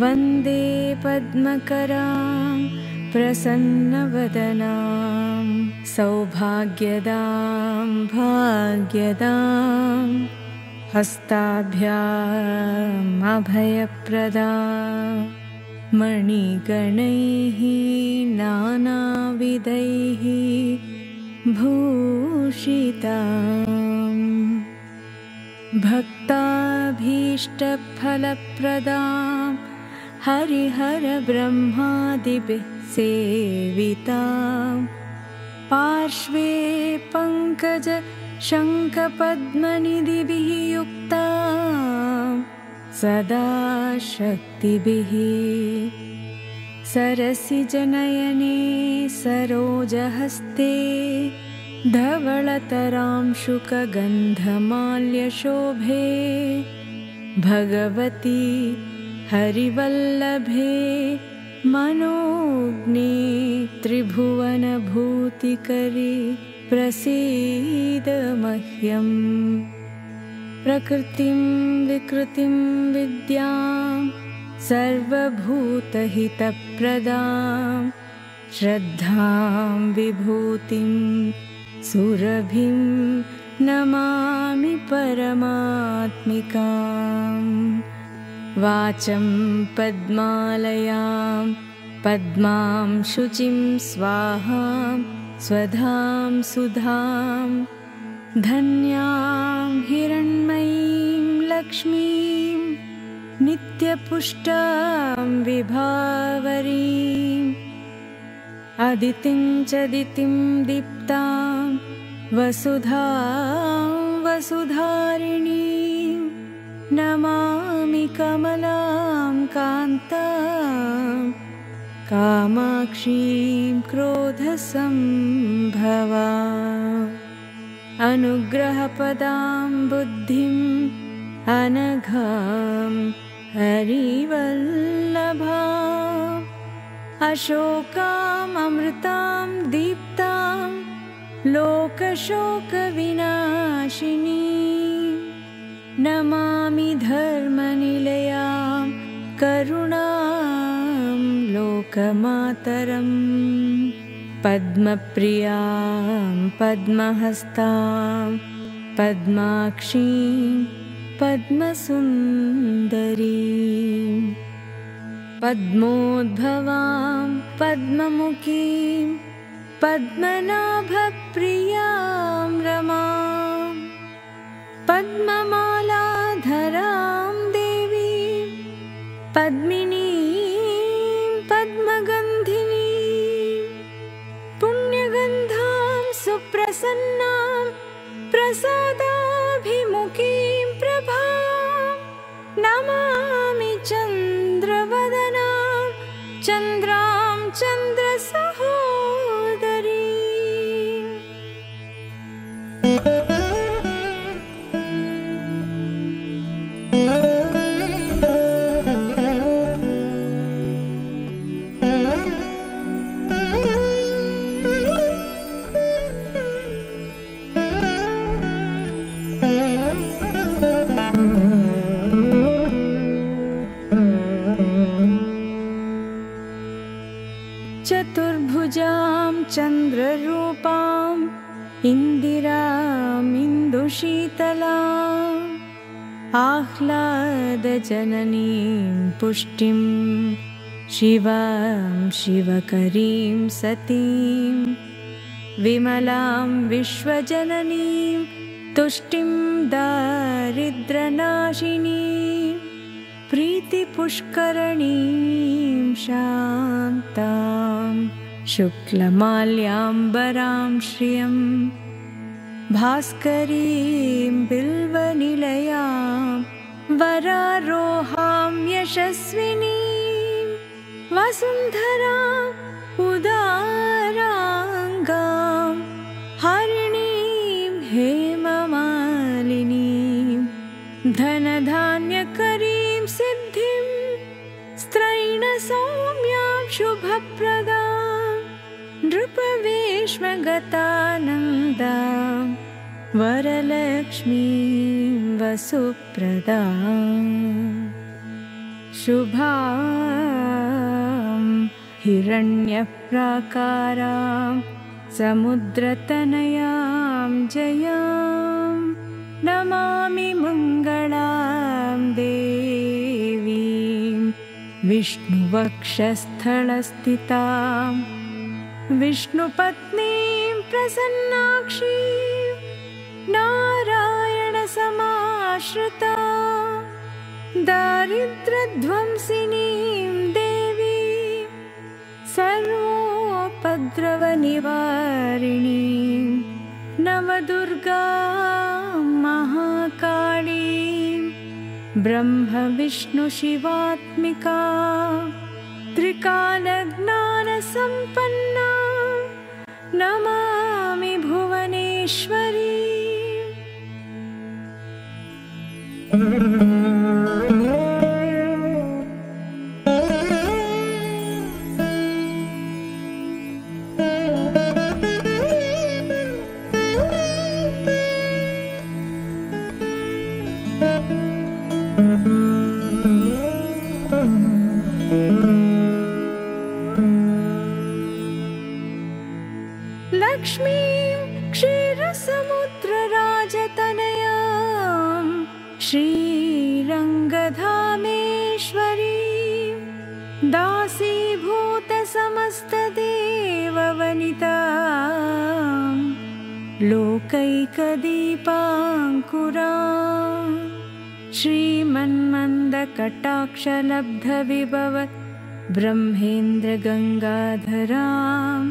वन्दे पद्मकरां प्रसन्नवदनां सौभाग्यदां भाग्यदां हस्ताभ्यामभयप्रदा मणिगणैः नानाविधैः भूषिता भक्ताभीष्टफलप्रदा हरिहरब्रह्मादिभिः सेविता। पार्श्वे पङ्कजशङ्खपद्मनिधिभिः युक्ता। सदा शक्तिभिः। सरसिजनयने सरोजहस्ते। धवळतरां शुकगन्धमाल्यशोभे भगवती हरिवल्लभे मनोज्ञे त्रिभुवनभूतिकरे प्रसीदमह्यम् प्रकृतिं विकृतिं विद्यां सर्वभूतहितप्रदां श्रद्धां विभूतिं सुरभिं नमामि परमात्मिकाम् वाचं पद्मालयां पद्मां शुचिं स्वाहां स्वधां सुधां। धन्यां हिरण्मयीं लक्ष्मीं नित्यपुष्टां विभावरीम् अदितिं च दितिं दीप्तां वसुधां वसुधारिणीं नमामि कमलां कान्तां कामाक्षीं क्रोधसम्भवा। अनुग्रहपदां बुद्धिम् अनघां हरिवल्लभा। अशोकाममृतां दीप्तां लोकशोकविनाशिनी नमामि धर्मनिलयां करुणां लोकमातरम् पद्मप्रियां पद्महस्तां पद्माक्षीं पद्मसुन्दरी पद्मोद्भवां पद्ममुखीं पद्मनाभप्रियां रमां पद्ममालाधरां देवीं पद्मिनीं पद्मगन्धिनीं पुण्यगन्धां सुप्रसन्नां प्रसादाभिमुखीं प्रभां नमामि चन्द्रवदनां चन्द्रां चन्द्रसहोदरी चतुर्भुजां चन्द्ररूपाम् इन्दिरामिन्दुशीतलाम् आह्लादजननीं पुष्टिं शिवां शिवकरीं सतीं विमलां विश्वजननीं तुष्टिं दारिद्रनाशिनीं प्रीतिपुष्करणीं शान्तां शुक्लमाल्याम्बरां श्रियं भास्करीं बिल्वनिलयां वरारोहां यशस्विनीं वसुन्धराम् उदाराङ्गां स्त्रैणसौम्यां शुभप्रदां नृपवेश्मगतानन्दां वरलक्ष्मीं वसुप्रदा शुभां हिरण्यप्राकारां समुद्रतनयां जयां नमामि विष्णुवक्षस्थलस्थितां विष्णुपत्नीं प्रसन्नाक्षी नारायणसमाश्रिता दारिद्र्यध्वंसिनीं देवी सर्वोपद्रवनिवारिणीं। नवदुर्गा ब्रह्मविष्णुशिवात्मिका त्रिकालज्ञानसम्पन्ना नमामि भुवनेश्वरी लक्ष्मीं क्षीरसमुद्रराजतनयां श्रीरङ्गधामेश्वरी दासीभूतसमस्तदेववनिता लोकैकदीपाङ्कुरा श्रीमन्मन्दकटाक्षलब्धविभव ब्रह्मेन्द्रगङ्गाधराम्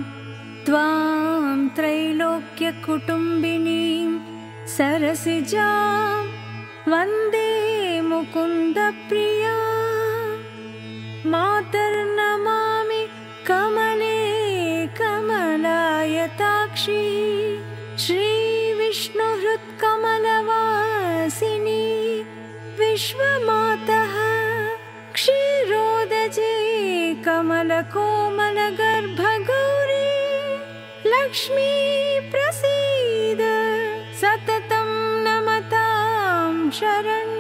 त्वां त्रैलोक्यकुटुम्बिनीं सरसिजां वन्दे मुकुन्दप्रिया विश्वमातः क्षीरोदजे कमलकोमलगर्भगौरी लक्ष्मी प्रसीद सततं नमतां शरण्